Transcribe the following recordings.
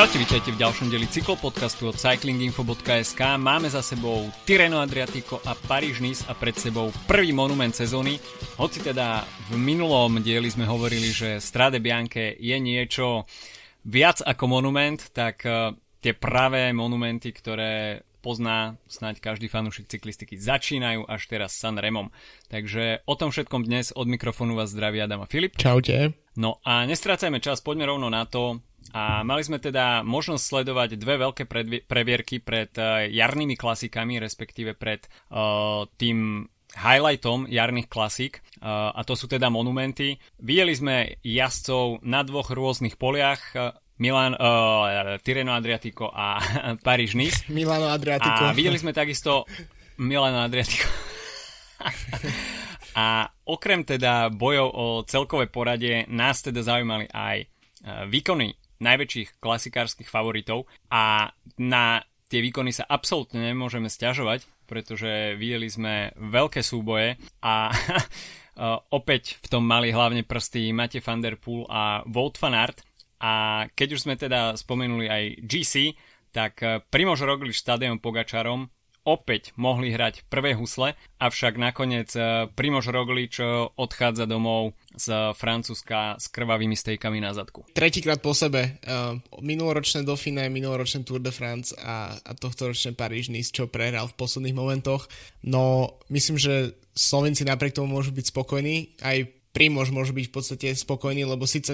Čaute, vítajte v ďalšom deli cyklopodcastu od cyclinginfo.sk. Máme za sebou Tireno Adriatico a Paríž Nice a pred sebou prvý monument sezóny. Hoci teda v minulom dieli sme hovorili, že Strade Bianche je niečo viac ako monument, tak uh, tie pravé monumenty, ktoré pozná snáď každý fanúšik cyklistiky, začínajú až teraz San Remom. Takže o tom všetkom dnes od mikrofónu vás zdraví Adam a Filip. Čaute. No a nestrácajme čas, poďme rovno na to, a mali sme teda možnosť sledovať dve veľké previerky pred uh, jarnými klasikami, respektíve pred uh, tým highlightom jarných klasík uh, a to sú teda monumenty. Videli sme jazdcov na dvoch rôznych poliach, uh, Milan, uh, Tireno Adriatico a Paríž Nice. Milano Adriatico. A videli sme takisto Milano Adriatico. a okrem teda bojov o celkové poradie nás teda zaujímali aj výkony najväčších klasikárskych favoritov a na tie výkony sa absolútne nemôžeme stiažovať, pretože videli sme veľké súboje a opäť v tom mali hlavne prsty Mate van der Poel a Wout van Aert. A keď už sme teda spomenuli aj GC, tak Primož Roglič s Tadejom Pogačarom opäť mohli hrať prvé husle, avšak nakoniec eh, Primož Roglič eh, odchádza domov z Francúzska s krvavými stejkami na zadku. Tretíkrát po sebe. Uh, minuloročné Dauphine, minuloročné Tour de France a, a tohto ročné Paríž Nice, čo prehral v posledných momentoch. No, myslím, že Slovenci napriek tomu môžu byť spokojní. Aj Primož môže byť v podstate spokojný, lebo síce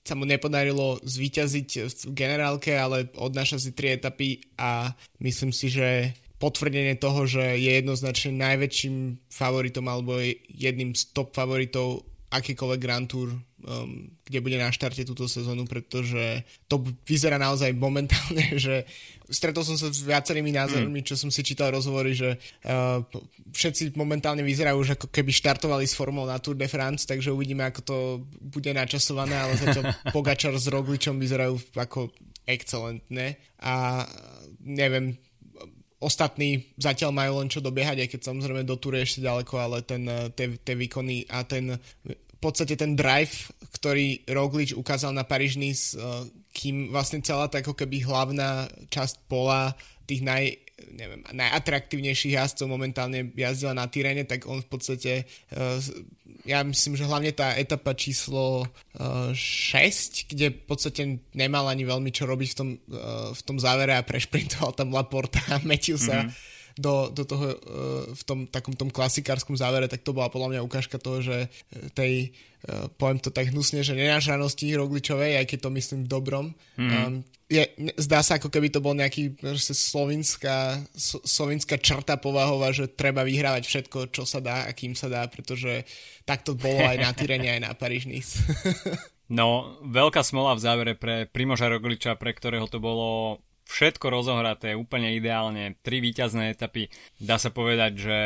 sa mu nepodarilo zvíťaziť v generálke, ale odnáša si tri etapy a myslím si, že potvrdenie toho, že je jednoznačne najväčším favoritom alebo jedným z top favoritov akýkoľvek Grand Tour, um, kde bude na štarte túto sezónu, pretože to vyzerá naozaj momentálne, že stretol som sa s viacerými názormi, mm. čo som si čítal rozhovory, že uh, všetci momentálne vyzerajú už ako keby štartovali s formou na Tour de France, takže uvidíme, ako to bude načasované, ale zatiaľ Pogačar s Rogličom vyzerajú ako excelentné a neviem, Ostatní zatiaľ majú len čo dobiehať, aj keď samozrejme do túry ešte ďaleko, ale ten, eh, tie výkony a ten v podstate ten drive, ktorý Roglič ukázal na Paríž eh, kým vlastne celá tá ako keby hlavná časť pola tých naj, neviem, najatraktívnejších jazdcov momentálne jazdila na Tyrene, tak on v podstate uh, ja myslím, že hlavne tá etapa číslo uh, 6, kde v podstate nemal ani veľmi čo robiť v tom, uh, v tom závere a prešprintoval tam Laporta a metil sa mm-hmm do, do toho v tom takom tom klasikárskom závere, tak to bola podľa mňa ukážka toho, že tej, poviem to tak hnusne, že nenažranosti Rogličovej, aj keď to myslím v dobrom. Mm-hmm. Um, je, zdá sa, ako keby to bol nejaký slovinská, slovinská črta povahová, že treba vyhrávať všetko, čo sa dá a kým sa dá, pretože tak to bolo aj na Tyrene, aj na Paríž no, veľká smola v závere pre Primoža Rogliča, pre ktorého to bolo všetko rozohraté úplne ideálne, tri víťazné etapy. Dá sa povedať, že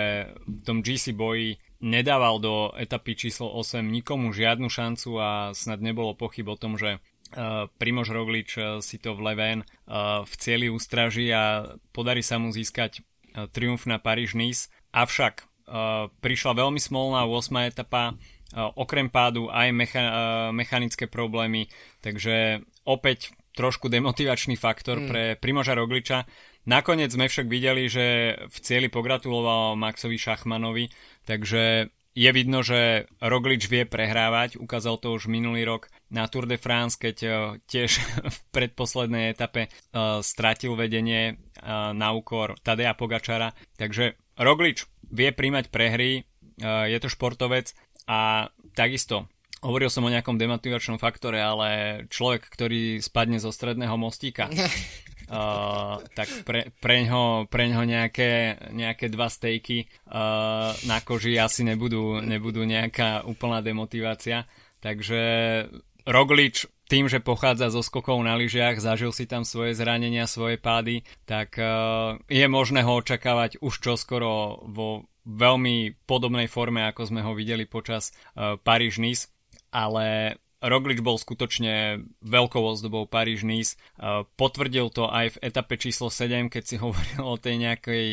v tom GC boji nedával do etapy číslo 8 nikomu žiadnu šancu a snad nebolo pochyb o tom, že Primož Roglič uh, si to v Leven uh, v cieli ustraží a podarí sa mu získať triumf na Paríž-Nice. Avšak prišla veľmi smolná 8. etapa, okrem pádu aj mecha- mechanické problémy, takže opäť trošku demotivačný faktor mm. pre Primoža Rogliča. Nakoniec sme však videli, že v cieli pogratuloval Maxovi Šachmanovi, takže je vidno, že Roglič vie prehrávať, ukázal to už minulý rok na Tour de France, keď uh, tiež v predposlednej etape uh, stratil vedenie uh, na úkor Tadeja Pogačara. Takže Roglič vie príjmať prehry, je to športovec a takisto Hovoril som o nejakom demotivačnom faktore, ale človek, ktorý spadne zo stredného mostíka, tak pre, preňho, preňho nejaké, nejaké dva stejky uh, na koži asi nebudú, nebudú nejaká úplná demotivácia. Takže Roglič tým, že pochádza zo skokov na lyžiach, zažil si tam svoje zranenia, svoje pády, tak uh, je možné ho očakávať už čoskoro vo veľmi podobnej forme, ako sme ho videli počas uh, Paríž-Nice ale Roglič bol skutočne veľkou ozdobou Paríž-Nice. Potvrdil to aj v etape číslo 7, keď si hovoril o tej nejakej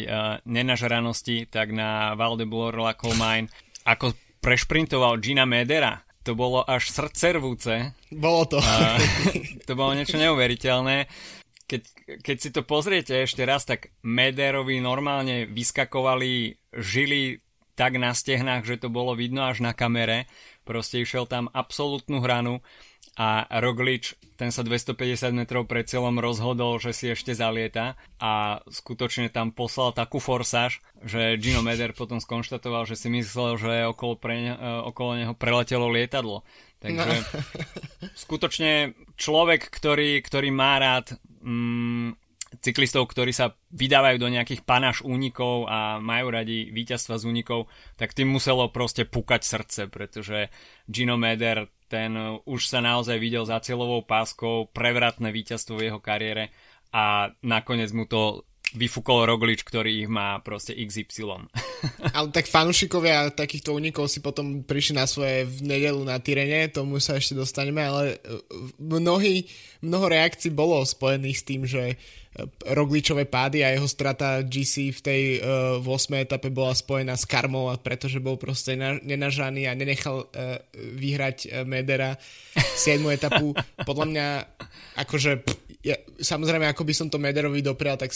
nenažranosti, tak na Val de Blor la Colmine, ako prešprintoval Gina Medera to bolo až srdcervúce. Bolo to. A, to bolo niečo neuveriteľné. Keď, keď si to pozriete ešte raz, tak Mederovi normálne vyskakovali žili tak na stehnách, že to bolo vidno až na kamere. Proste išiel tam absolútnu hranu a Roglič, ten sa 250 metrov pred celom rozhodol, že si ešte zalieta a skutočne tam poslal takú forsáž, že Gino Meder potom skonštatoval, že si myslel, že okolo, pre e, okolo neho preletelo lietadlo. Takže no. skutočne človek, ktorý, ktorý má rád mm, cyklistov, ktorí sa vydávajú do nejakých panáš únikov a majú radi víťazstva z únikov, tak tým muselo proste pukať srdce, pretože Gino Meder ten už sa naozaj videl za cieľovou páskou, prevratné víťazstvo v jeho kariére a nakoniec mu to vyfúkol Roglič, ktorý ich má proste XY. Ale tak fanúšikovia takýchto únikov si potom prišli na svoje v nedelu na Tyrene, tomu sa ešte dostaneme, ale uh, mnohý, mnoho reakcií bolo spojených s tým, že Rogličové pády a jeho strata GC v tej uh, v 8. etape bola spojená s karmou a pretože bol proste na, nenažaný a nenechal uh, vyhrať uh, Medera 7. etapu. Podľa mňa akože pff, ja, samozrejme ako by som to Mederovi doprial, tak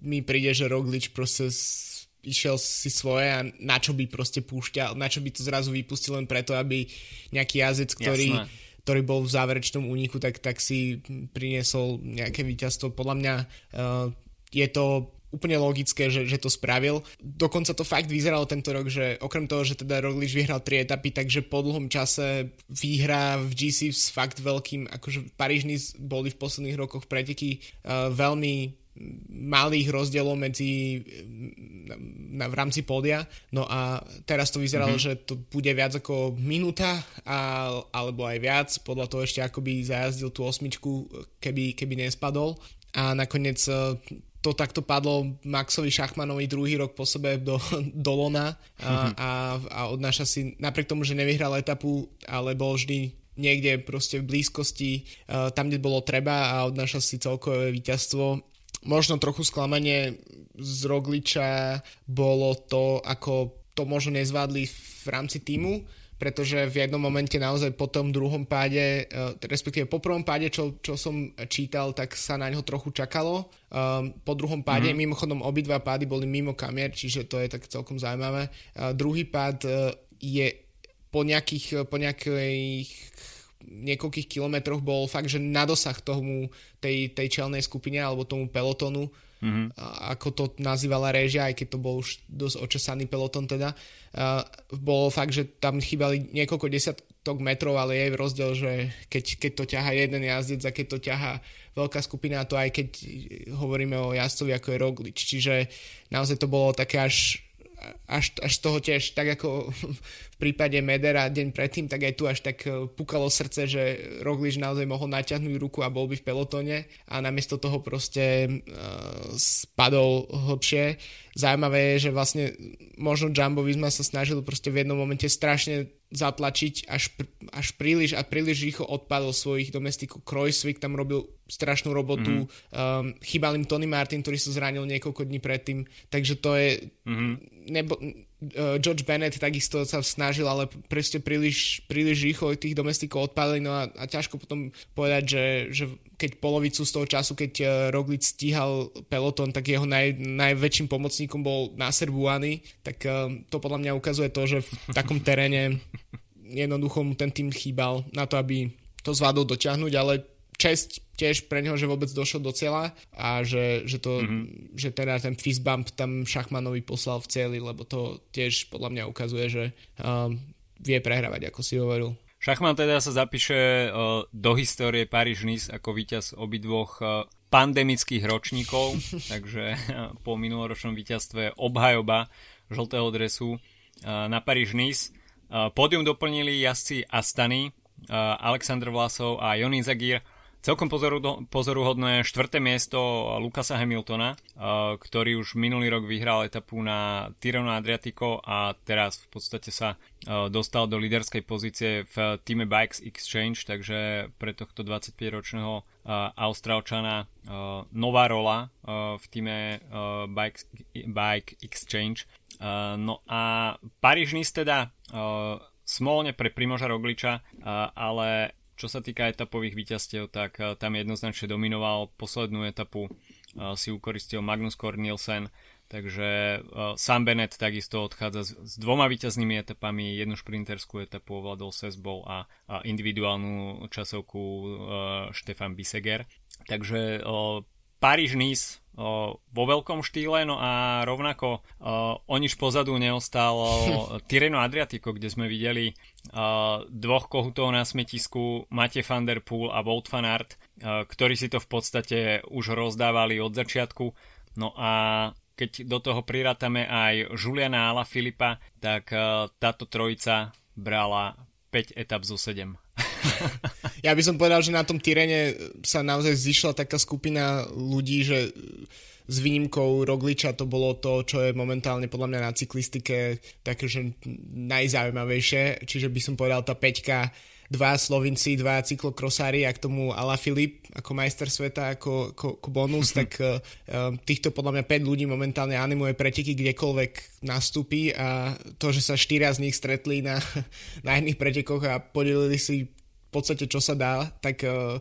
mi príde, že Roglič proste s, išiel si svoje a na čo by proste púšťal, na čo by to zrazu vypustil len preto, aby nejaký jazdec, ktorý Jasné ktorý bol v záverečnom úniku, tak, tak si priniesol nejaké víťazstvo. Podľa mňa uh, je to úplne logické, že, že to spravil. Dokonca to fakt vyzeralo tento rok, že okrem toho, že teda Roglič vyhral tri etapy, takže po dlhom čase výhra v GC s fakt veľkým, akože Parížny boli v posledných rokoch preteky uh, veľmi malých rozdielov medzi na, v rámci pódia. No a teraz to vyzeralo, mm-hmm. že to bude viac ako minúta a, alebo aj viac, podľa toho ešte ako by zajazdil tú osmičku, keby, keby nespadol. A nakoniec e, to takto padlo Maxovi Šachmanovi druhý rok po sebe do, do Lona a, mm-hmm. a, a odnáša si, napriek tomu, že nevyhral etapu, ale bol vždy niekde proste v blízkosti, uh, tam, kde bolo treba a odnáša si celkové víťazstvo možno trochu sklamanie z Rogliča bolo to, ako to možno nezvládli v rámci týmu, pretože v jednom momente naozaj po tom druhom páde, uh, respektíve po prvom páde, čo, čo som čítal, tak sa na ňo trochu čakalo. Um, po druhom páde, mm. mimochodom obidva pády boli mimo kamier, čiže to je tak celkom zaujímavé. Uh, druhý pád uh, je po nejakých, po nejakých niekoľkých kilometroch bol fakt, že na dosah tomu, tej, tej čelnej skupine alebo tomu pelotonu, mm-hmm. ako to nazývala réžia, aj keď to bol už dosť očesaný peloton teda, uh, bolo fakt, že tam chýbali niekoľko desiatok metrov, ale je rozdiel, že keď, keď to ťaha jeden jazdec a keď to ťaha veľká skupina, to aj keď hovoríme o jazdcovi ako je Roglič, čiže naozaj to bolo také až až, až z toho tiež, tak ako v prípade Medera deň predtým, tak aj tu až tak e, pukalo srdce, že Roglič naozaj mohol naťahnuť ruku a bol by v pelotone a namiesto toho proste uh, spadol hlbšie. Zaujímavé je, že vlastne možno Jumbo Visma sa snažil proste v jednom momente strašne zatlačiť až, až príliš a príliš rýchlo odpadol svojich domestikov. Krojsvik tam robil strašnú robotu, mm-hmm. um, chýbal im Tony Martin, ktorý sa zranil niekoľko dní predtým, takže to je mm-hmm. nebo, George Bennett takisto sa snažil, ale proste príliš, príliš rýchlo tých domestikov odpadli, no a, a ťažko potom povedať, že, že keď polovicu z toho času, keď uh, Roglic stíhal peloton, tak jeho naj, najväčším pomocníkom bol Nasser Buany, tak uh, to podľa mňa ukazuje to, že v takom teréne jednoducho mu ten tým chýbal na to, aby to zvládol dotiahnuť, ale čest tiež pre neho, že vôbec došiel do cieľa a že, že, to, mm-hmm. že teda ten fist bump tam Šachmanovi poslal v cieli, lebo to tiež podľa mňa ukazuje, že um, vie prehrávať, ako si hovoril. Šachman teda sa zapíše uh, do histórie Paríž-Nice ako víťaz obidvoch uh, pandemických ročníkov, takže uh, po minuloročnom víťazstve obhajoba žltého dresu uh, na Paríž-Nice. Uh, pódium doplnili jazdci Astany, uh, Aleksandr Vlasov a Jonin Zagír. Celkom pozoru, pozoruhodné štvrté miesto Lukasa Hamiltona, uh, ktorý už minulý rok vyhral etapu na Tirano Adriatico a teraz v podstate sa uh, dostal do líderskej pozície v týme Bikes Exchange, takže pre tohto 25-ročného uh, Austrálčana nová rola v týme Bikes, Bike Exchange. No a Paríž teda smolne pre Primoža Rogliča, ale čo sa týka etapových víťazstiev, tak tam jednoznačne dominoval poslednú etapu si ukoristil Magnus Kort Nielsen, takže Sam Bennett takisto odchádza s, dvoma víťaznými etapami, jednu šprinterskú etapu ovládol Sesbol a, individuálnu časovku Štefan Biseger. Takže Paríž-Nice vo veľkom štýle, no a rovnako o nič pozadu neostal Tireno Adriatico, kde sme videli dvoch kohutov na smetisku, Mate van der Poel a Wout van Aert, ktorí si to v podstate už rozdávali od začiatku. No a keď do toho prirátame aj Juliana Ala Filipa, tak táto trojica brala 5 etap zo 7. ja by som povedal, že na tom Tyrene sa naozaj zišla taká skupina ľudí, že s výnimkou Rogliča to bolo to, čo je momentálne podľa mňa na cyklistike také, že najzaujímavejšie, čiže by som povedal tá peťka dva Slovinci, dva cyklokrosári a k tomu Ala Filip ako majster sveta, ako, ako, ako bonus, tak uh, týchto podľa mňa 5 ľudí momentálne animuje preteky kdekoľvek nastúpi. A to, že sa štyria z nich stretli na, na jedných pretekoch a podelili si v podstate čo sa dá, tak uh,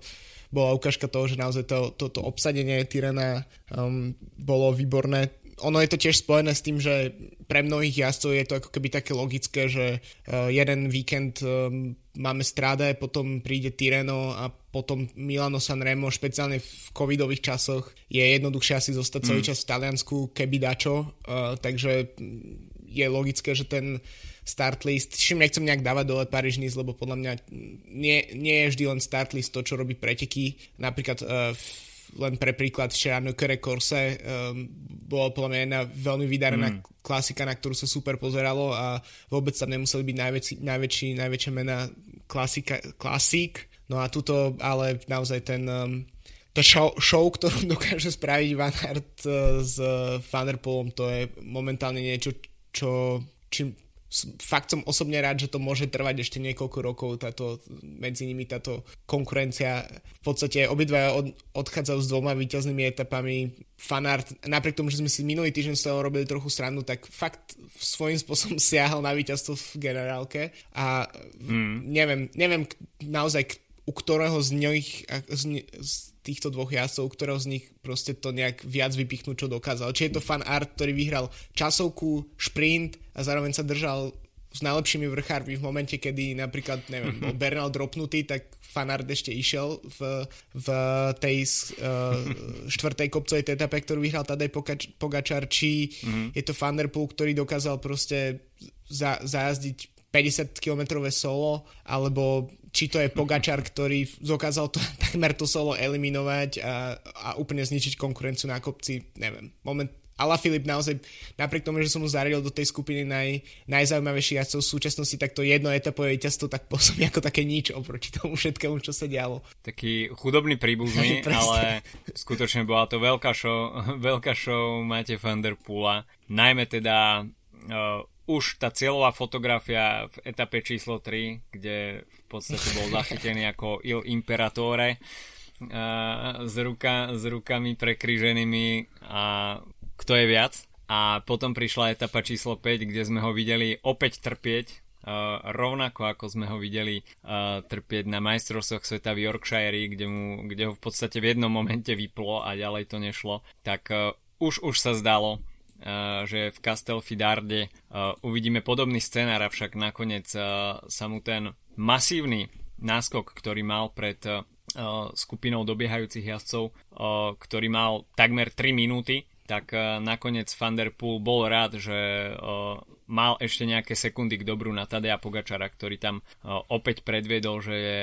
bola ukážka toho, že naozaj to, to, to obsadenie Tyrena um, bolo výborné. Ono je to tiež spojené s tým, že pre mnohých jazdcov je to ako keby také logické, že uh, jeden víkend um, máme Strade, potom príde Tireno a potom Milano Sanremo, špeciálne v covidových časoch. Je jednoduchšie asi zostať celý mm. čas v Taliansku, keby dačo, uh, takže je logické, že ten start list, čím nechcem nejak dávať dole Paríž lebo podľa mňa nie, nie je vždy len start list to, čo robí preteky. Napríklad uh, len pre príklad včera Nukere Corse um, bola podľa mňa jedna veľmi vydarená mm. klasika, na ktorú sa super pozeralo a vôbec tam nemuseli byť najväčší, najväčší, najväčšia mena klasika, klasík. No a tuto ale naozaj ten um, to show, show, ktorú dokáže spraviť Van Aert uh, s Van der Poolom, to je momentálne niečo, čo, čím, fakt som osobne rád, že to môže trvať ešte niekoľko rokov, táto, medzi nimi táto konkurencia. V podstate obidva od, odchádzajú s dvoma víťaznými etapami. Fanart, napriek tomu, že sme si minulý týždeň z toho robili trochu srandu, tak fakt svojím spôsobom siahal na víťazstvo v generálke a mm. neviem, neviem naozaj u ktorého z nich, z, z týchto dvoch jazdcov, ktorého z nich proste to nejak viac vypichnúť, čo dokázal. Či je to fan art, ktorý vyhral časovku, šprint a zároveň sa držal s najlepšími vrchármi v momente, kedy napríklad, neviem, bol Bernal dropnutý, tak fanart ešte išiel v, v tej uh, štvrtej kopcovej etape, ktorú vyhral Tadej Pogačar, či mm-hmm. je to Van Der Poel, ktorý dokázal proste za, zajazdiť 50-kilometrové solo, alebo či to je Pogačar, ktorý dokázal to, takmer to solo eliminovať a, a úplne zničiť konkurenciu na kopci, neviem. Moment, Ala Filip naozaj, napriek tomu, že som mu zaradil do tej skupiny naj, najzaujímavejších jazdcov v súčasnosti, tak to jedno etapové víťazstvo tak pôsobí ako také nič oproti tomu všetkému, čo sa dialo. Taký chudobný príbuzný, ale skutočne bola to veľká show, veľká show Máte van der Poola. Najmä teda uh, už tá cieľová fotografia v etape číslo 3, kde v podstate bol zachytený ako Il Imperatore uh, s, ruka, s rukami prekryženými a kto je viac. A potom prišla etapa číslo 5, kde sme ho videli opäť trpieť, Uh, rovnako ako sme ho videli uh, trpieť na majstrovstvách sveta v Yorkshire, kde, mu, kde ho v podstate v jednom momente vyplo a ďalej to nešlo, tak uh, už už sa zdalo, že v Castelfidarde uvidíme podobný scenár, avšak nakoniec sa mu ten masívny náskok, ktorý mal pred skupinou dobiehajúcich jazdcov, ktorý mal takmer 3 minúty, tak nakoniec Van Der Poel bol rád, že mal ešte nejaké sekundy k dobru na Tadea Pogačara, ktorý tam opäť predviedol, že je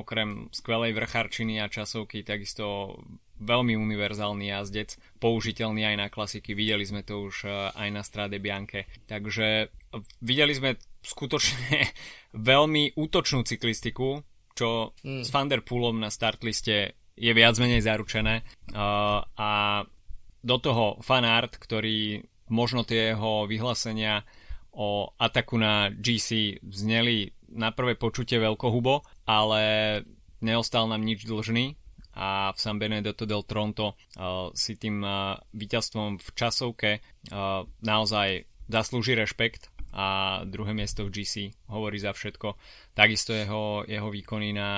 okrem skvelej vrchárčiny a časovky takisto veľmi univerzálny jazdec, použiteľný aj na klasiky, videli sme to už e, aj na Strade Bianche. Takže e, videli sme skutočne veľmi útočnú cyklistiku, čo mm. s Vanderpoolom na startliste je viac menej zaručené. Uh, a do toho fanart, ktorý možno tie jeho vyhlásenia o ataku na GC zneli na prvé počutie veľkohubo, ale neostal nám nič dlžný a v San Benedetto del Tronto uh, si tým uh, víťazstvom v časovke uh, naozaj zaslúži rešpekt a druhé miesto v GC hovorí za všetko. Takisto jeho, jeho výkony na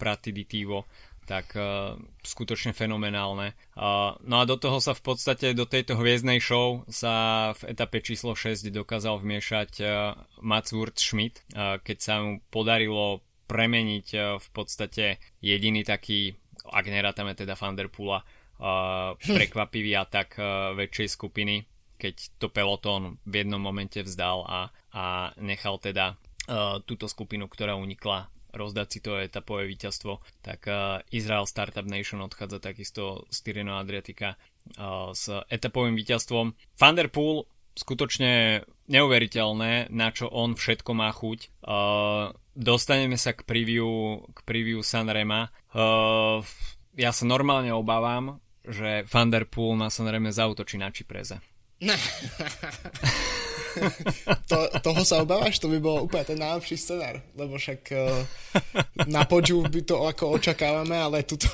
Pratiditivo tak uh, skutočne fenomenálne. Uh, no a do toho sa v podstate, do tejto hviezdnej show sa v etape číslo 6 dokázal vmiešať uh, Mats Wurt Schmidt, uh, keď sa mu podarilo premeniť uh, v podstate jediný taký, ak nerátame teda Vanderpoola, uh, prekvapivý atak uh, väčšej skupiny, keď to peloton v jednom momente vzdal a, a nechal teda uh, túto skupinu, ktorá unikla rozdať si to etapové víťazstvo, tak uh, Israel Startup Nation odchádza takisto z Tireno Adriatika uh, s etapovým víťazstvom. Thunderpool skutočne neuveriteľné, na čo on všetko má chuť. Uh, dostaneme sa k preview, k preview Sanrema. Uh, ja sa normálne obávam, že Thunderpool na Sanreme zautočí na Čipreze. To, toho sa obávaš? To by bol úplne ten najlepší scenár, lebo však uh, na poču by to ako očakávame, ale tuto,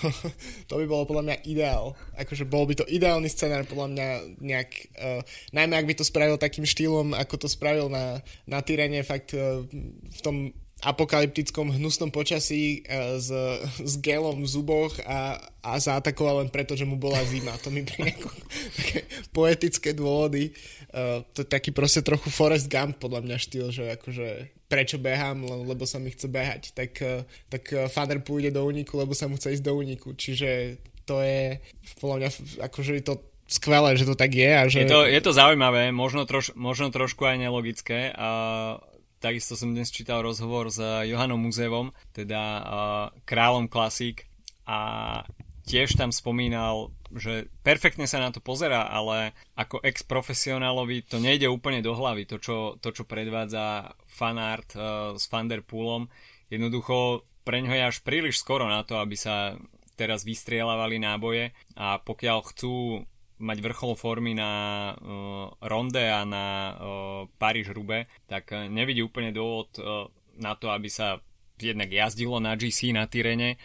to by bolo podľa mňa ideál. Akože bol by to ideálny scenár podľa mňa nejak, uh, najmä ak by to spravil takým štýlom, ako to spravil na, na Tyrene, fakt uh, v tom apokalyptickom hnusnom počasí uh, s, s gelom v zuboch a, a zaatakoval len preto, že mu bola zima. To mi príde ako také poetické dôvody. Uh, to je taký proste trochu Forest Gump podľa mňa štýl, že akože prečo behám, lebo sa mi chce behať. Tak, uh, tak Father pôjde do úniku, lebo sa mu chce ísť do úniku. Čiže to je podľa mňa akože to skvelé, že to tak je. A že... je, to, je to zaujímavé, možno, troš, možno trošku aj nelogické. Uh Takisto som dnes čítal rozhovor s Johanom Muzevom, teda uh, kráľom klasík a tiež tam spomínal, že perfektne sa na to pozera, ale ako ex-profesionálovi to nejde úplne do hlavy, to čo, to, čo predvádza fanart uh, s Vanderpoolom. Jednoducho pre ňo je až príliš skoro na to, aby sa teraz vystrielavali náboje a pokiaľ chcú mať vrchol formy na uh, Ronde a na uh, Paríž-Rube, tak uh, nevidí úplne dôvod uh, na to, aby sa jednak jazdilo na GC na Tyrene,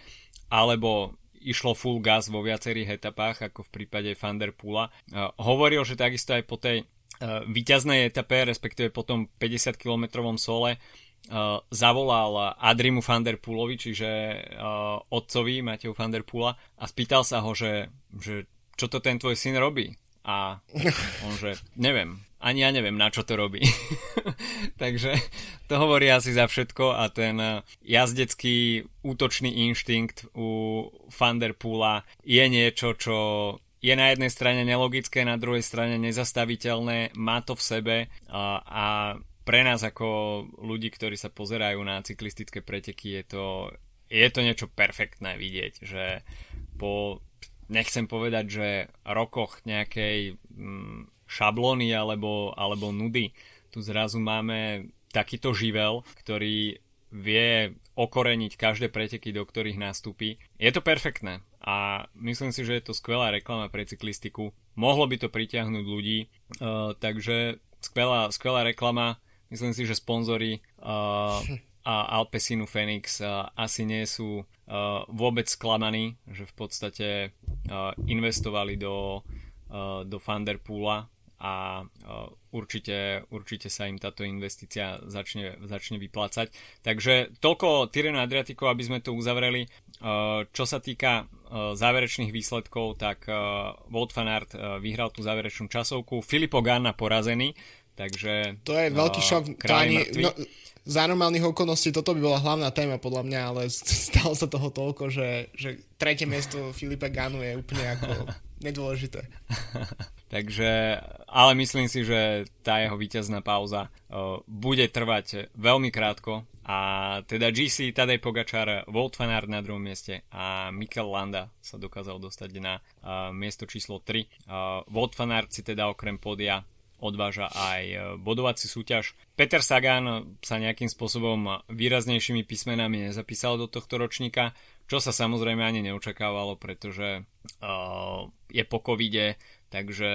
alebo išlo full gas vo viacerých etapách, ako v prípade Vanderpoola. Uh, hovoril, že takisto aj po tej uh, výťaznej etape, respektíve po tom 50-kilometrovom sole, uh, zavolal Adrimu Vanderpoolovi, čiže uh, otcovi Mateju Vanderpoola a spýtal sa ho, že, že čo to ten tvoj syn robí? A on že, neviem, ani ja neviem, na čo to robí. Takže to hovorí asi za všetko a ten jazdecký útočný inštinkt u Vanderpoola je niečo, čo je na jednej strane nelogické, na druhej strane nezastaviteľné, má to v sebe a, a pre nás ako ľudí, ktorí sa pozerajú na cyklistické preteky, je to, je to niečo perfektné vidieť, že po nechcem povedať, že rokoch nejakej mm, šablóny alebo, alebo nudy, tu zrazu máme takýto živel, ktorý vie okoreniť každé preteky, do ktorých nastúpi. Je to perfektné a myslím si, že je to skvelá reklama pre cyklistiku. Mohlo by to pritiahnuť ľudí, uh, takže skvelá, skvelá reklama. Myslím si, že sponzory uh, a Alpesinu Phoenix asi nie sú vôbec sklamaní, že v podstate investovali do, do Thunderpoola a určite, určite sa im táto investícia začne, začne vyplácať. Takže toľko Tireno Adriatico, aby sme to uzavreli. Čo sa týka záverečných výsledkov, tak Wout van vyhral tú záverečnú časovku. Filippo Ganna porazený, takže... To je veľký uh, šok. To ani, no, za normálnych okolností toto by bola hlavná téma podľa mňa, ale stalo sa toho toľko, že, že tretie miesto Filipa Ganu je úplne ako nedôležité. Takže, ale myslím si, že tá jeho víťazná pauza uh, bude trvať veľmi krátko a teda GC, Tadej Pogačar, Wout van Aert na druhom mieste a Mikel Landa sa dokázal dostať na uh, miesto číslo 3. Uh, Wout van Aert si teda okrem podia odváža aj e, bodovací súťaž. Peter Sagan sa nejakým spôsobom výraznejšími písmenami nezapísal do tohto ročníka, čo sa samozrejme ani neočakávalo, pretože uh, je po covide, takže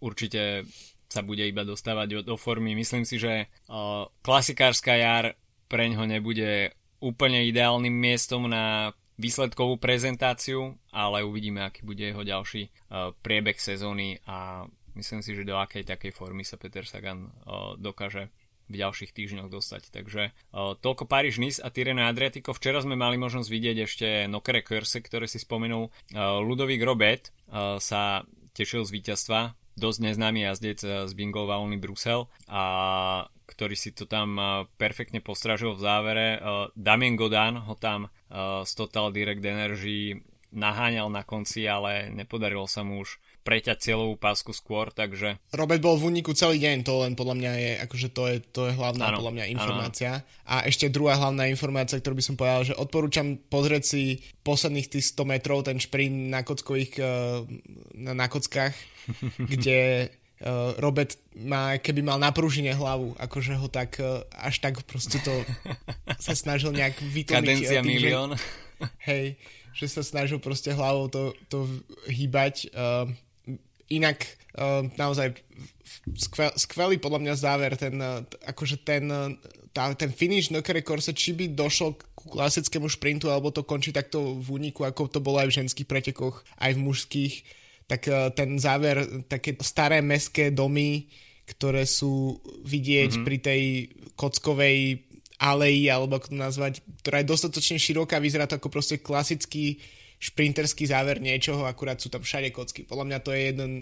určite sa bude iba dostávať do, formy. Myslím si, že uh, klasikárska jar pre ňo nebude úplne ideálnym miestom na výsledkovú prezentáciu, ale uvidíme, aký bude jeho ďalší uh, priebeh sezóny a myslím si, že do akej takej formy sa Peter Sagan dokáže v ďalších týždňoch dostať. Takže uh, toľko Paríž Nice a Tireno Adriatico. Včera sme mali možnosť vidieť ešte Nokere Körse, ktoré si spomenul. Uh, Ludovík Robet uh, sa tešil z víťazstva. Dosť neznámy jazdec z Bingo Valony Brusel a ktorý si to tam perfektne postražil v závere. Damien Godan ho tam z Total Direct Energy naháňal na konci, ale nepodarilo sa mu už preťať cieľovú pásku skôr, takže... Robert bol v úniku celý deň, to len podľa mňa je, akože to je, to je hlavná ano, podľa mňa informácia. Ano. A ešte druhá hlavná informácia, ktorú by som povedal, že odporúčam pozrieť si posledných tých 100 metrov, ten šprint na kockových, eh, na, na kockách, kde uh, Robert má, keby mal na pružine hlavu, akože ho tak, uh, až tak proste to sa snažil nejak vytlmiť. Kadencia tým, milión. Že, hej, že sa snažil proste hlavou to, to hýbať. Inak uh, naozaj skvel, skvelý podľa mňa záver, ten, uh, akože ten, uh, tá, ten finish Nokere Corse, či by došlo k klasickému šprintu, alebo to končí takto v úniku, ako to bolo aj v ženských pretekoch, aj v mužských, tak ten záver, také staré meské domy, ktoré sú vidieť mm-hmm. pri tej kockovej aleji, alebo ako to nazvať, ktorá je dostatočne široká, vyzerá to ako proste klasický šprinterský záver niečoho, akurát sú tam všade kocky. Podľa mňa to je jeden,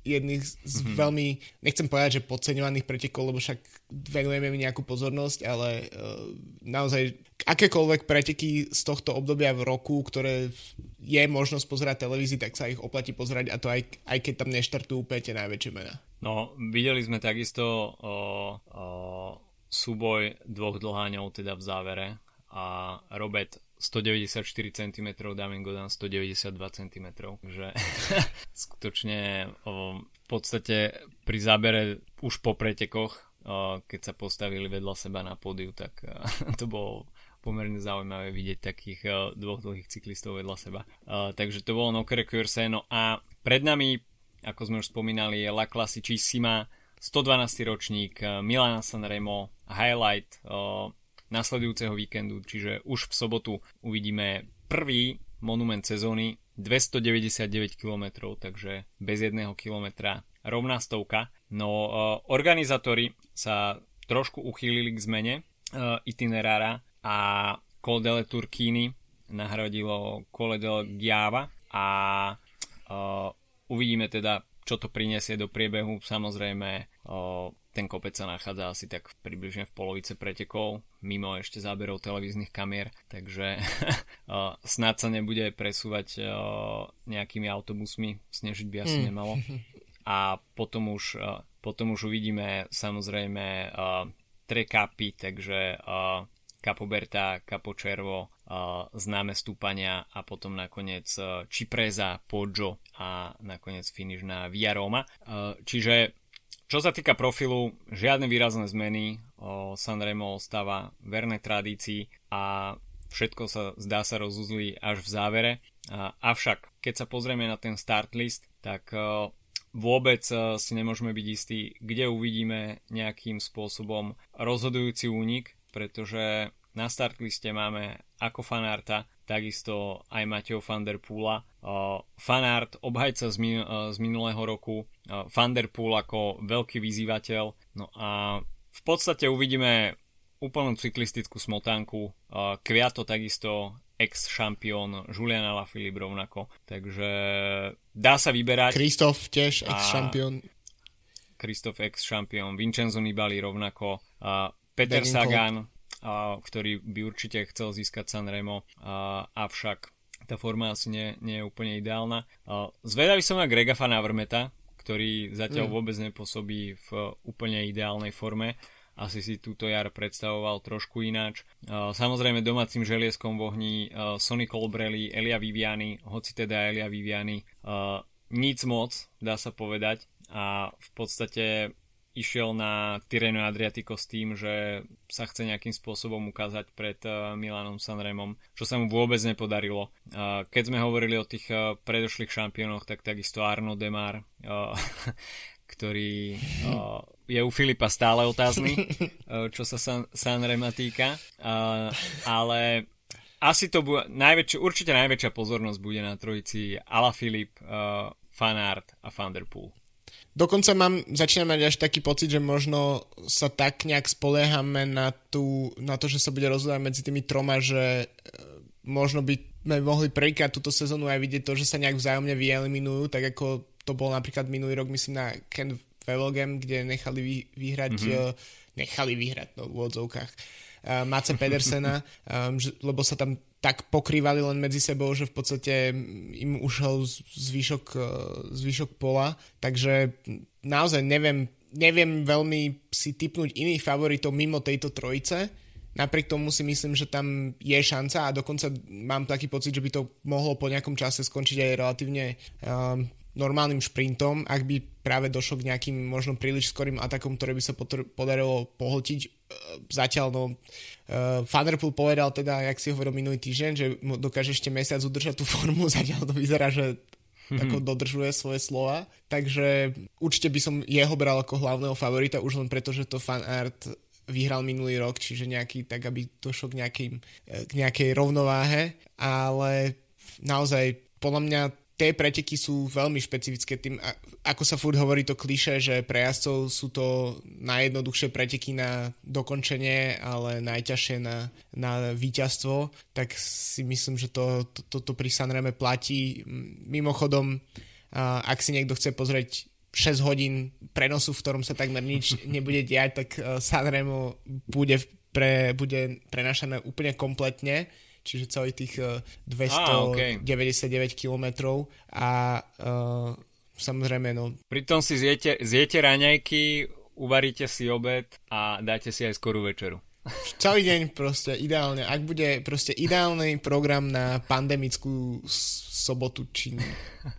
jedných z mm-hmm. veľmi, nechcem povedať, že podceňovaných pretekov, lebo však venujeme mi nejakú pozornosť, ale uh, naozaj akékoľvek preteky z tohto obdobia v roku, ktoré je možnosť pozerať televízii, tak sa ich oplatí pozerať a to aj, aj keď tam neštartujú úplne tie najväčšie mená. No, videli sme takisto o, o, súboj dvoch dlháňov teda v závere a Robert 194 cm, Damien Godan 192 cm. Takže skutočne v podstate pri zábere už po pretekoch, keď sa postavili vedľa seba na pódiu, tak to bolo pomerne zaujímavé vidieť takých o, dvoch dlhých cyklistov vedľa seba. Takže to bolo Nokere Curse. No a pred nami, ako sme už spomínali, je La Classicissima, 112. ročník Milana Sanremo, highlight nasledujúceho víkendu, čiže už v sobotu uvidíme prvý monument sezóny 299 km, takže bez jedného kilometra rovná stovka. No uh, organizátori sa trošku uchýlili k zmene uh, itinerára a Col delle Turquini nahradilo Col del Giava a uh, uvidíme teda, čo to prinesie do priebehu. Samozrejme, ten kopec sa nachádza asi tak približne v polovice pretekov, mimo ešte záberov televíznych kamier, takže snad sa nebude presúvať nejakými autobusmi, snežiť by asi mm. nemalo. A potom už, potom už uvidíme samozrejme tre kapy, takže Capoberta, Capočervo, známe stúpania a potom nakoniec Cipreza, Poggio a nakoniec finish na Via Roma. Čiže čo sa týka profilu, žiadne výrazné zmeny, o Sanremo ostáva verné tradícii a všetko sa zdá sa rozuzlí až v závere. Avšak, keď sa pozrieme na ten start list, tak vôbec o, si nemôžeme byť istí, kde uvidíme nejakým spôsobom rozhodujúci únik, pretože na start liste máme ako fanarta, takisto aj Mateo van der. Uh, fanart, obhajca z, min- z minulého roku, van der Poel ako veľký vyzývateľ. No a v podstate uvidíme úplnú cyklistickú smotánku. Kviato takisto ex-šampión, Julian Alaphilippe rovnako. Takže dá sa vyberať. Kristof tiež ex-šampión. Kristof ex-šampión, Vincenzo Nibali rovnako, Peter Sagan, a, ktorý by určite chcel získať Sanremo, a, avšak tá forma asi nie, nie je úplne ideálna. A, zvedavý som na Grega Van Avermeta, ktorý zatiaľ mm. vôbec nepôsobí v úplne ideálnej forme. Asi si túto jar predstavoval trošku ináč. Samozrejme domácim želieskom v ohni Sonny Colbrelli, Elia Viviani, hoci teda Elia Viviani nic moc, dá sa povedať. A v podstate išiel na Tireno Adriatico s tým, že sa chce nejakým spôsobom ukázať pred uh, Milanom Sanremom, čo sa mu vôbec nepodarilo. Uh, keď sme hovorili o tých uh, predošlých šampiónoch, tak takisto Arno Demar, ktorý je u Filipa stále otázny, čo sa San- Sanrema týka, ale asi to bude, najväčšia, určite najväčšia pozornosť bude na trojici Ala Filip, Fanart a Van Der Poel. Dokonca mám, začínam mať až taký pocit, že možno sa tak nejak spoliehame na, tú, na to, že sa bude rozhodovať medzi tými troma, že e, možno by sme mohli prvýkrát túto sezónu aj vidieť to, že sa nejak vzájomne vyeliminujú, tak ako to bol napríklad minulý rok, myslím, na Ken Velogem, kde nechali vy, vyhrať, mm-hmm. nechali vyhrať no, v úvodzovkách uh, Mace Pedersena, um, lebo sa tam tak pokrývali len medzi sebou, že v podstate im ušel zvyšok, e, zvyšok pola, takže naozaj neviem, neviem veľmi si typnúť iných favoritov mimo tejto trojice, napriek tomu si myslím, že tam je šanca a dokonca mám taký pocit, že by to mohlo po nejakom čase skončiť aj relatívne um, normálnym šprintom, ak by práve došlo k nejakým možno príliš skorým atakom, ktoré by sa podarilo pohltiť. E, zatiaľ no, uh, Thunderpool povedal teda, jak si hovoril minulý týždeň, že dokáže ešte mesiac udržať tú formu, zatiaľ to vyzerá, že mm-hmm. ako dodržuje svoje slova. Takže určite by som jeho bral ako hlavného favorita, už len preto, že to fanart vyhral minulý rok, čiže nejaký, tak aby došlo k, nejakým, e, k nejakej rovnováhe, ale naozaj podľa mňa tie preteky sú veľmi špecifické tým, ako sa furt hovorí to kliše, že pre jazdcov sú to najjednoduchšie preteky na dokončenie, ale najťažšie na, na víťazstvo, tak si myslím, že to, to, to, to pri Sanreme platí. Mimochodom, ak si niekto chce pozrieť 6 hodín prenosu, v ktorom sa takmer nič nebude diať, tak Sanremo bude, pre, bude prenašané úplne kompletne čiže celých tých 299 okay. kilometrov a uh, samozrejme no. Pritom si zjete, zjete raňajky, uvaríte si obed a dáte si aj skorú večeru. Celý deň proste ideálne. Ak bude proste ideálny program na pandemickú sobotu, či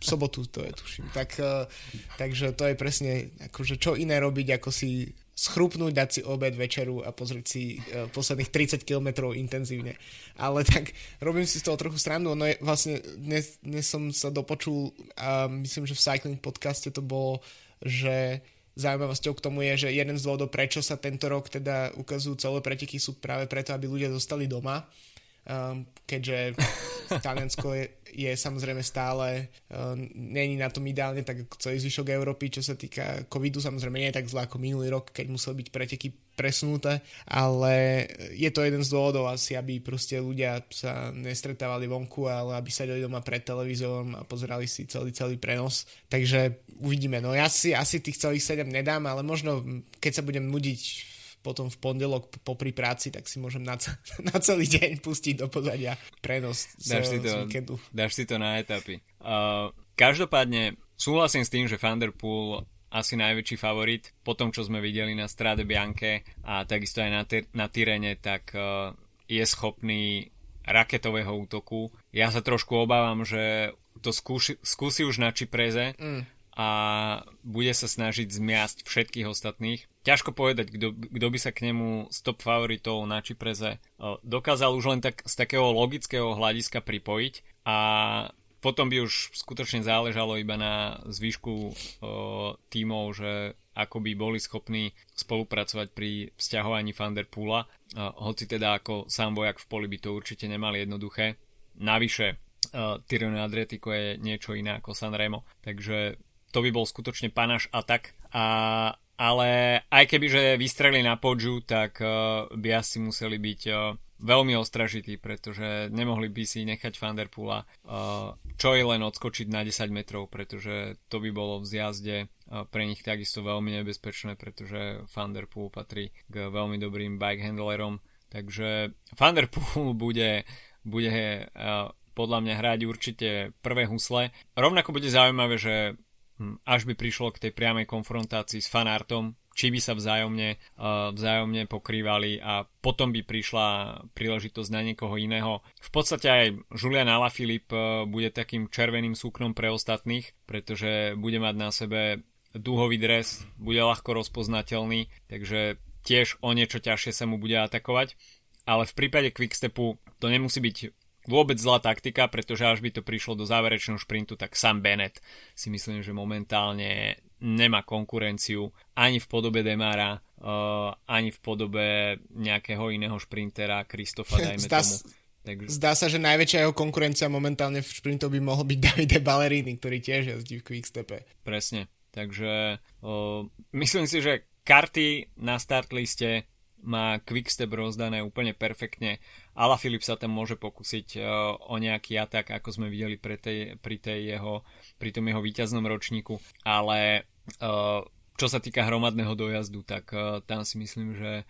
sobotu to je tuším. Tak, uh, takže to je presne akože čo iné robiť, ako si schrupnúť, dať si obed, večeru a pozrieť si uh, posledných 30 km intenzívne. Ale tak robím si z toho trochu srandu, no je, vlastne dnes, dnes som sa dopočul a myslím, že v Cycling podcaste to bolo, že zaujímavosťou k tomu je, že jeden z dôvodov, prečo sa tento rok teda ukazujú celé preteky sú práve preto, aby ľudia zostali doma um, keďže Taliansko je, je samozrejme stále um, není na tom ideálne tak ako celý zvyšok Európy, čo sa týka covidu, samozrejme nie je tak zle ako minulý rok, keď musel byť preteky presunuté, ale je to jeden z dôvodov asi, aby proste ľudia sa nestretávali vonku, ale aby sedeli doma pred televízorom a pozerali si celý celý prenos. Takže uvidíme. No ja si asi tých celých 7 nedám, ale možno keď sa budem nudiť potom v pondelok popri práci, tak si môžem na, na celý deň pustiť do pozadia prenos dáš z, si to, z víkendu. Dáš si to na etapy. Uh, každopádne súhlasím s tým, že Thunderpool asi najväčší favorit. Po tom, čo sme videli na Strade Bianche a takisto aj na, ty- na Tyrene, tak uh, je schopný raketového útoku. Ja sa trošku obávam, že to skúši, skúsi už na Čipreze mm. a bude sa snažiť zmiasť všetkých ostatných ťažko povedať, kto by sa k nemu z top favoritov na Čipreze dokázal už len tak z takého logického hľadiska pripojiť a potom by už skutočne záležalo iba na zvyšku o, tímov, že ako by boli schopní spolupracovať pri vzťahovaní Fanderpoola, hoci teda ako sám vojak v poli by to určite nemali jednoduché. Navyše Tirreno Adriatico je niečo iné ako Sanremo, takže to by bol skutočne panaš atak a ale aj keby, že vystreli na podžu, tak uh, by asi museli byť uh, veľmi ostražití, pretože nemohli by si nechať Vanderpoola uh, čo je len odskočiť na 10 metrov, pretože to by bolo v zjazde pre nich takisto veľmi nebezpečné, pretože Vanderpool patrí k veľmi dobrým bike handlerom, takže Vanderpool bude, bude podľa mňa hrať určite prvé husle. Rovnako bude zaujímavé, že až by prišlo k tej priamej konfrontácii s fanartom, či by sa vzájomne, uh, vzájomne pokrývali a potom by prišla príležitosť na niekoho iného. V podstate aj Julian Alaphilippe uh, bude takým červeným súknom pre ostatných, pretože bude mať na sebe dúhový dres, bude ľahko rozpoznateľný, takže tiež o niečo ťažšie sa mu bude atakovať. Ale v prípade Quickstepu to nemusí byť vôbec zlá taktika, pretože až by to prišlo do záverečného šprintu, tak Sam Bennett si myslím, že momentálne nemá konkurenciu ani v podobe Demara, uh, ani v podobe nejakého iného šprintera, Kristofa, dajme Zdá tomu. Takže... Zdá sa, že najväčšia jeho konkurencia momentálne v šprintu by mohol byť Davide Ballerini, ktorý tiež jazdí v Quickstepe. Presne. takže uh, myslím si, že karty na start liste má Quickstep rozdané úplne perfektne. Ala Filip sa tam môže pokúsiť uh, o nejaký atak, ako sme videli pri, tej, pri, tej jeho, pri tom jeho víťaznom ročníku, ale uh, čo sa týka hromadného dojazdu, tak uh, tam si myslím, že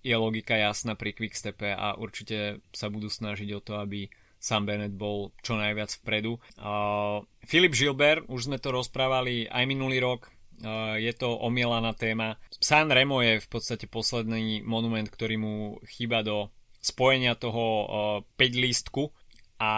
je logika jasná pri Quickstepe a určite sa budú snažiť o to, aby Sam Bennett bol čo najviac vpredu. Uh, Filip Gilbert, už sme to rozprávali aj minulý rok, je to omielaná téma. San Remo je v podstate posledný monument, ktorý mu chýba do spojenia toho uh, 5 lístku. A,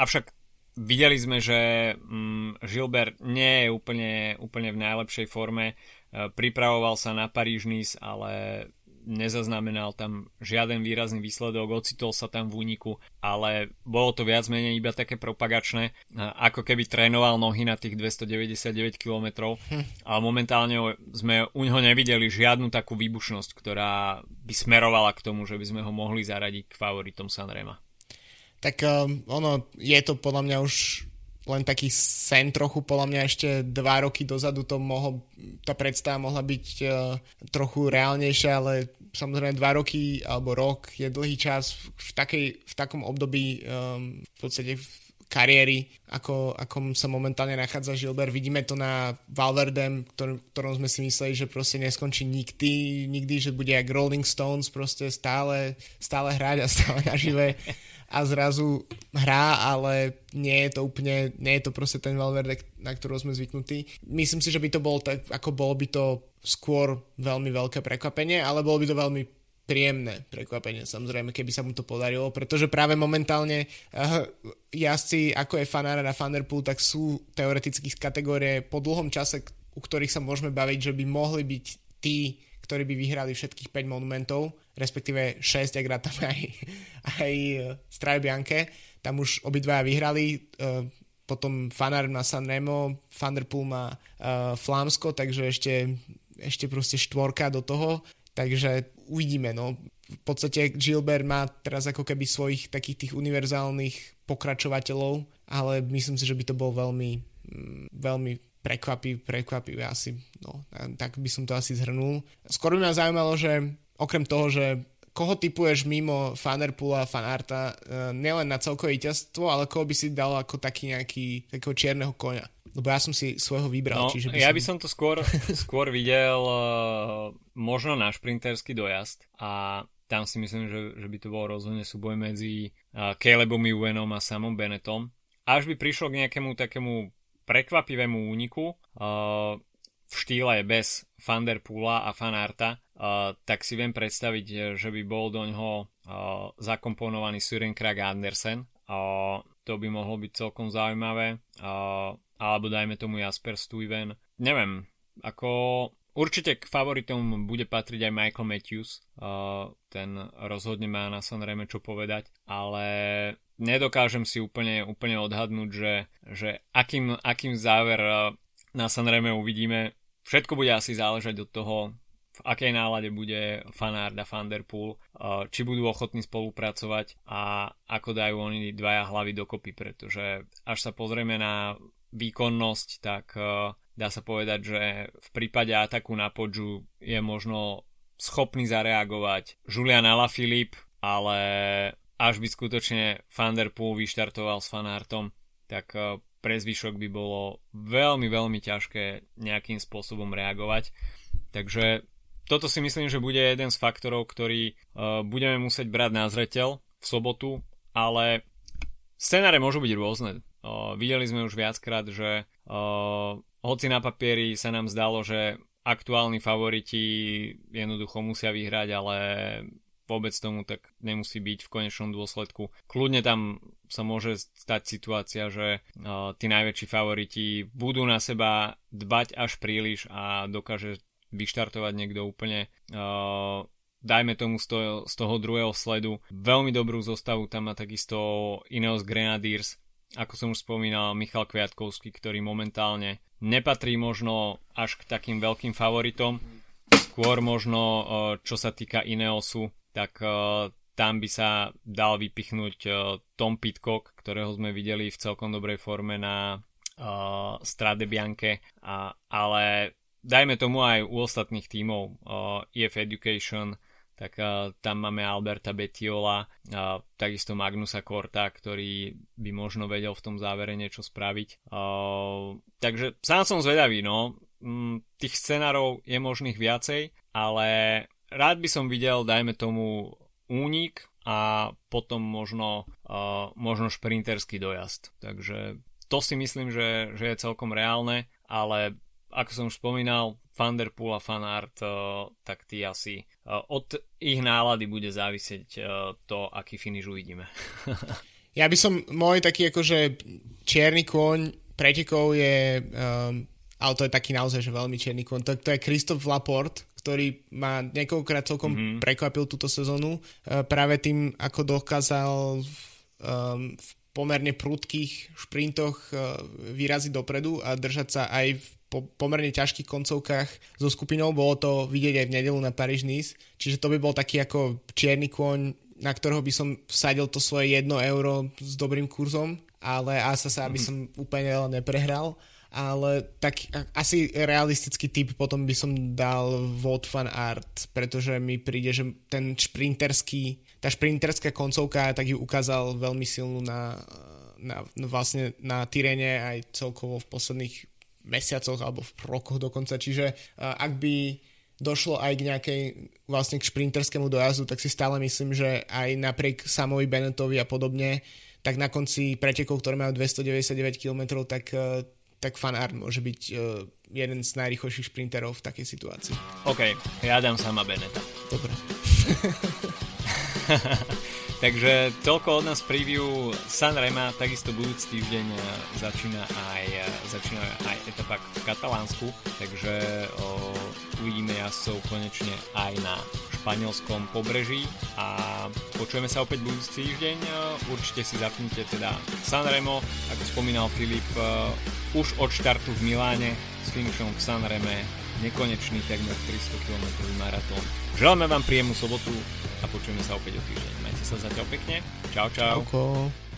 avšak videli sme, že um, Gilbert nie je úplne, úplne v najlepšej forme. Uh, pripravoval sa na Paríž-Nice, ale nezaznamenal tam žiaden výrazný výsledok, ocitol sa tam v úniku, ale bolo to viac menej iba také propagačné, ako keby trénoval nohy na tých 299 km, hm. ale momentálne sme u neho nevideli žiadnu takú výbušnosť, ktorá by smerovala k tomu, že by sme ho mohli zaradiť k favoritom Sanrema. Tak um, ono, je to podľa mňa už len taký sen trochu, podľa mňa ešte dva roky dozadu to mohol, tá predstava mohla byť uh, trochu reálnejšia, ale samozrejme dva roky alebo rok je dlhý čas v, takej, v takom období um, v podstate v kariéry, ako, ako sa momentálne nachádza Gilbert. Vidíme to na Valverdem, ktorý, ktorom sme si mysleli, že proste neskončí nikdy, nikdy, že bude jak Rolling Stones, proste stále, stále hrať a stále nažive a zrazu hrá, ale nie je to úplne, nie je to proste ten Valverde, na ktorého sme zvyknutí. Myslím si, že by to bolo tak, ako bolo by to skôr veľmi veľké prekvapenie, ale bolo by to veľmi príjemné prekvapenie, samozrejme, keby sa mu to podarilo, pretože práve momentálne uh, jazdci, ako je Fanara a Fanderpool, tak sú teoreticky z kategórie po dlhom čase, u ktorých sa môžeme baviť, že by mohli byť tí, ktorí by vyhrali všetkých 5 monumentov, respektíve 6, ak rátame aj, aj Strade Bianche. Tam už obidvaja vyhrali, uh, potom Fanar má Sanremo, Vanderpool má uh, Flámsko, takže ešte, ešte proste štvorka do toho Takže uvidíme, no. V podstate Gilbert má teraz ako keby svojich takých tých univerzálnych pokračovateľov, ale myslím si, že by to bol veľmi, mm, veľmi prekvapivý, prekvapivý asi, no, tak by som to asi zhrnul. Skôr by ma zaujímalo, že okrem toho, že koho typuješ mimo Fanerpoola a Fanarta, e, nielen na celkové víťazstvo, ale koho by si dal ako taký nejaký takého čierneho koňa? Lebo ja som si svojho vybral. No, čiže by ja som... by som to skôr, skôr videl uh, možno na šprinterský dojazd a tam si myslím, že, že by to bol rozhodne súboj medzi uh, Calebom Ewanom a Samom Bennettom. Až by prišlo k nejakému takému prekvapivému úniku uh, v štýle bez Fanderpoola a Fanarta, uh, tak si viem predstaviť, že by bol do ňoho uh, zakomponovaný Søren Krag Andersen. To by mohlo byť celkom zaujímavé. Alebo dajme tomu Jasper Stuyven. Neviem, ako určite k favoritom bude patriť aj Michael Matthews, uh, ten rozhodne má na Sanreme čo povedať, ale nedokážem si úplne, úplne odhadnúť, že, že akým, akým záver uh, na Sanreme uvidíme. Všetko bude asi záležať od toho, v akej nálade bude Fanard a Vanderpool, uh, či budú ochotní spolupracovať a ako dajú oni dvaja hlavy dokopy, pretože až sa pozrieme na výkonnosť, tak dá sa povedať, že v prípade ataku na podžu je možno schopný zareagovať Julian Alaphilippe, ale až by skutočne Van Der Poel vyštartoval s Fanartom, tak uh, pre zvyšok by bolo veľmi, veľmi ťažké nejakým spôsobom reagovať. Takže toto si myslím, že bude jeden z faktorov, ktorý uh, budeme musieť brať na zreteľ v sobotu, ale scenáre môžu byť rôzne. O, videli sme už viackrát, že hoci na papieri sa nám zdalo, že aktuálni favoriti jednoducho musia vyhrať, ale vôbec tomu tak nemusí byť v konečnom dôsledku. Kľudne tam sa môže stať situácia, že o, tí najväčší favoriti budú na seba dbať až príliš a dokáže vyštartovať niekto úplne o, dajme tomu z toho, z toho druhého sledu. Veľmi dobrú zostavu tam má takisto Ineos Grenadiers, ako som už spomínal, Michal Kviatkovský, ktorý momentálne nepatrí možno až k takým veľkým favoritom, skôr možno e, čo sa týka Ineosu, tak e, tam by sa dal vypichnúť e, Tom Pitcock, ktorého sme videli v celkom dobrej forme na Strade Bianche, a, ale dajme tomu aj u ostatných tímov EF Education, tak uh, tam máme Alberta Betiola, uh, takisto Magnusa Korta, ktorý by možno vedel v tom závere niečo spraviť. Uh, takže sám som zvedavý, no. Mm, tých scenárov je možných viacej, ale rád by som videl, dajme tomu, únik a potom možno, uh, možno šprinterský dojazd. Takže to si myslím, že, že je celkom reálne, ale ako som už spomínal, Van der Poel a Fanart, uh, tak tí asi od ich nálady bude závisieť uh, to, aký finish uvidíme. ja by som, môj taký akože čierny kôň pretekov je, um, ale to je taký naozaj, že veľmi čierny kôň, to, to je Christoph Laporte, ktorý ma niekoľkokrát celkom mm-hmm. prekvapil túto sezónu uh, práve tým, ako dokázal um, v pomerne prudkých šprintoch uh, vyraziť dopredu a držať sa aj v po pomerne ťažkých koncovkách so skupinou, bolo to vidieť aj v nedelu na Paris Nice, čiže to by bol taký ako čierny kôň, na ktorého by som vsadil to svoje 1 euro s dobrým kurzom, ale asa sa, aby mhm. som úplne veľa neprehral, ale tak asi realistický typ potom by som dal Vote Fan Art, pretože mi príde, že ten šprinterský, tá šprinterská koncovka, tak ju ukázal veľmi silnú na, na, vlastne na Tyrene aj celkovo v posledných mesiacoch alebo v rokoch dokonca. Čiže ak by došlo aj k nejakej vlastne k šprinterskému dojazdu, tak si stále myslím, že aj napriek Samovi Bennettovi a podobne, tak na konci pretekov, ktoré majú 299 km, tak, uh, tak Fan Art môže byť uh, jeden z najrychlejších šprinterov v takej situácii. OK, ja dám sama Beneta. Dobre. Takže toľko od nás preview Sanrema, takisto budúci týždeň e, začína aj, e, začína aj etapa v Katalánsku, takže o, uvidíme jazdcov konečne aj na španielskom pobreží a počujeme sa opäť budúci týždeň. E, určite si zapnite teda Sanremo, ako spomínal Filip, už od štartu v Miláne s finišom v Sanreme nekonečný takmer 300 km maratón. Želáme vám príjemnú sobotu a počujeme sa opäť o týždeň. Majte sa zatiaľ pekne. Čau, čau. Čauko.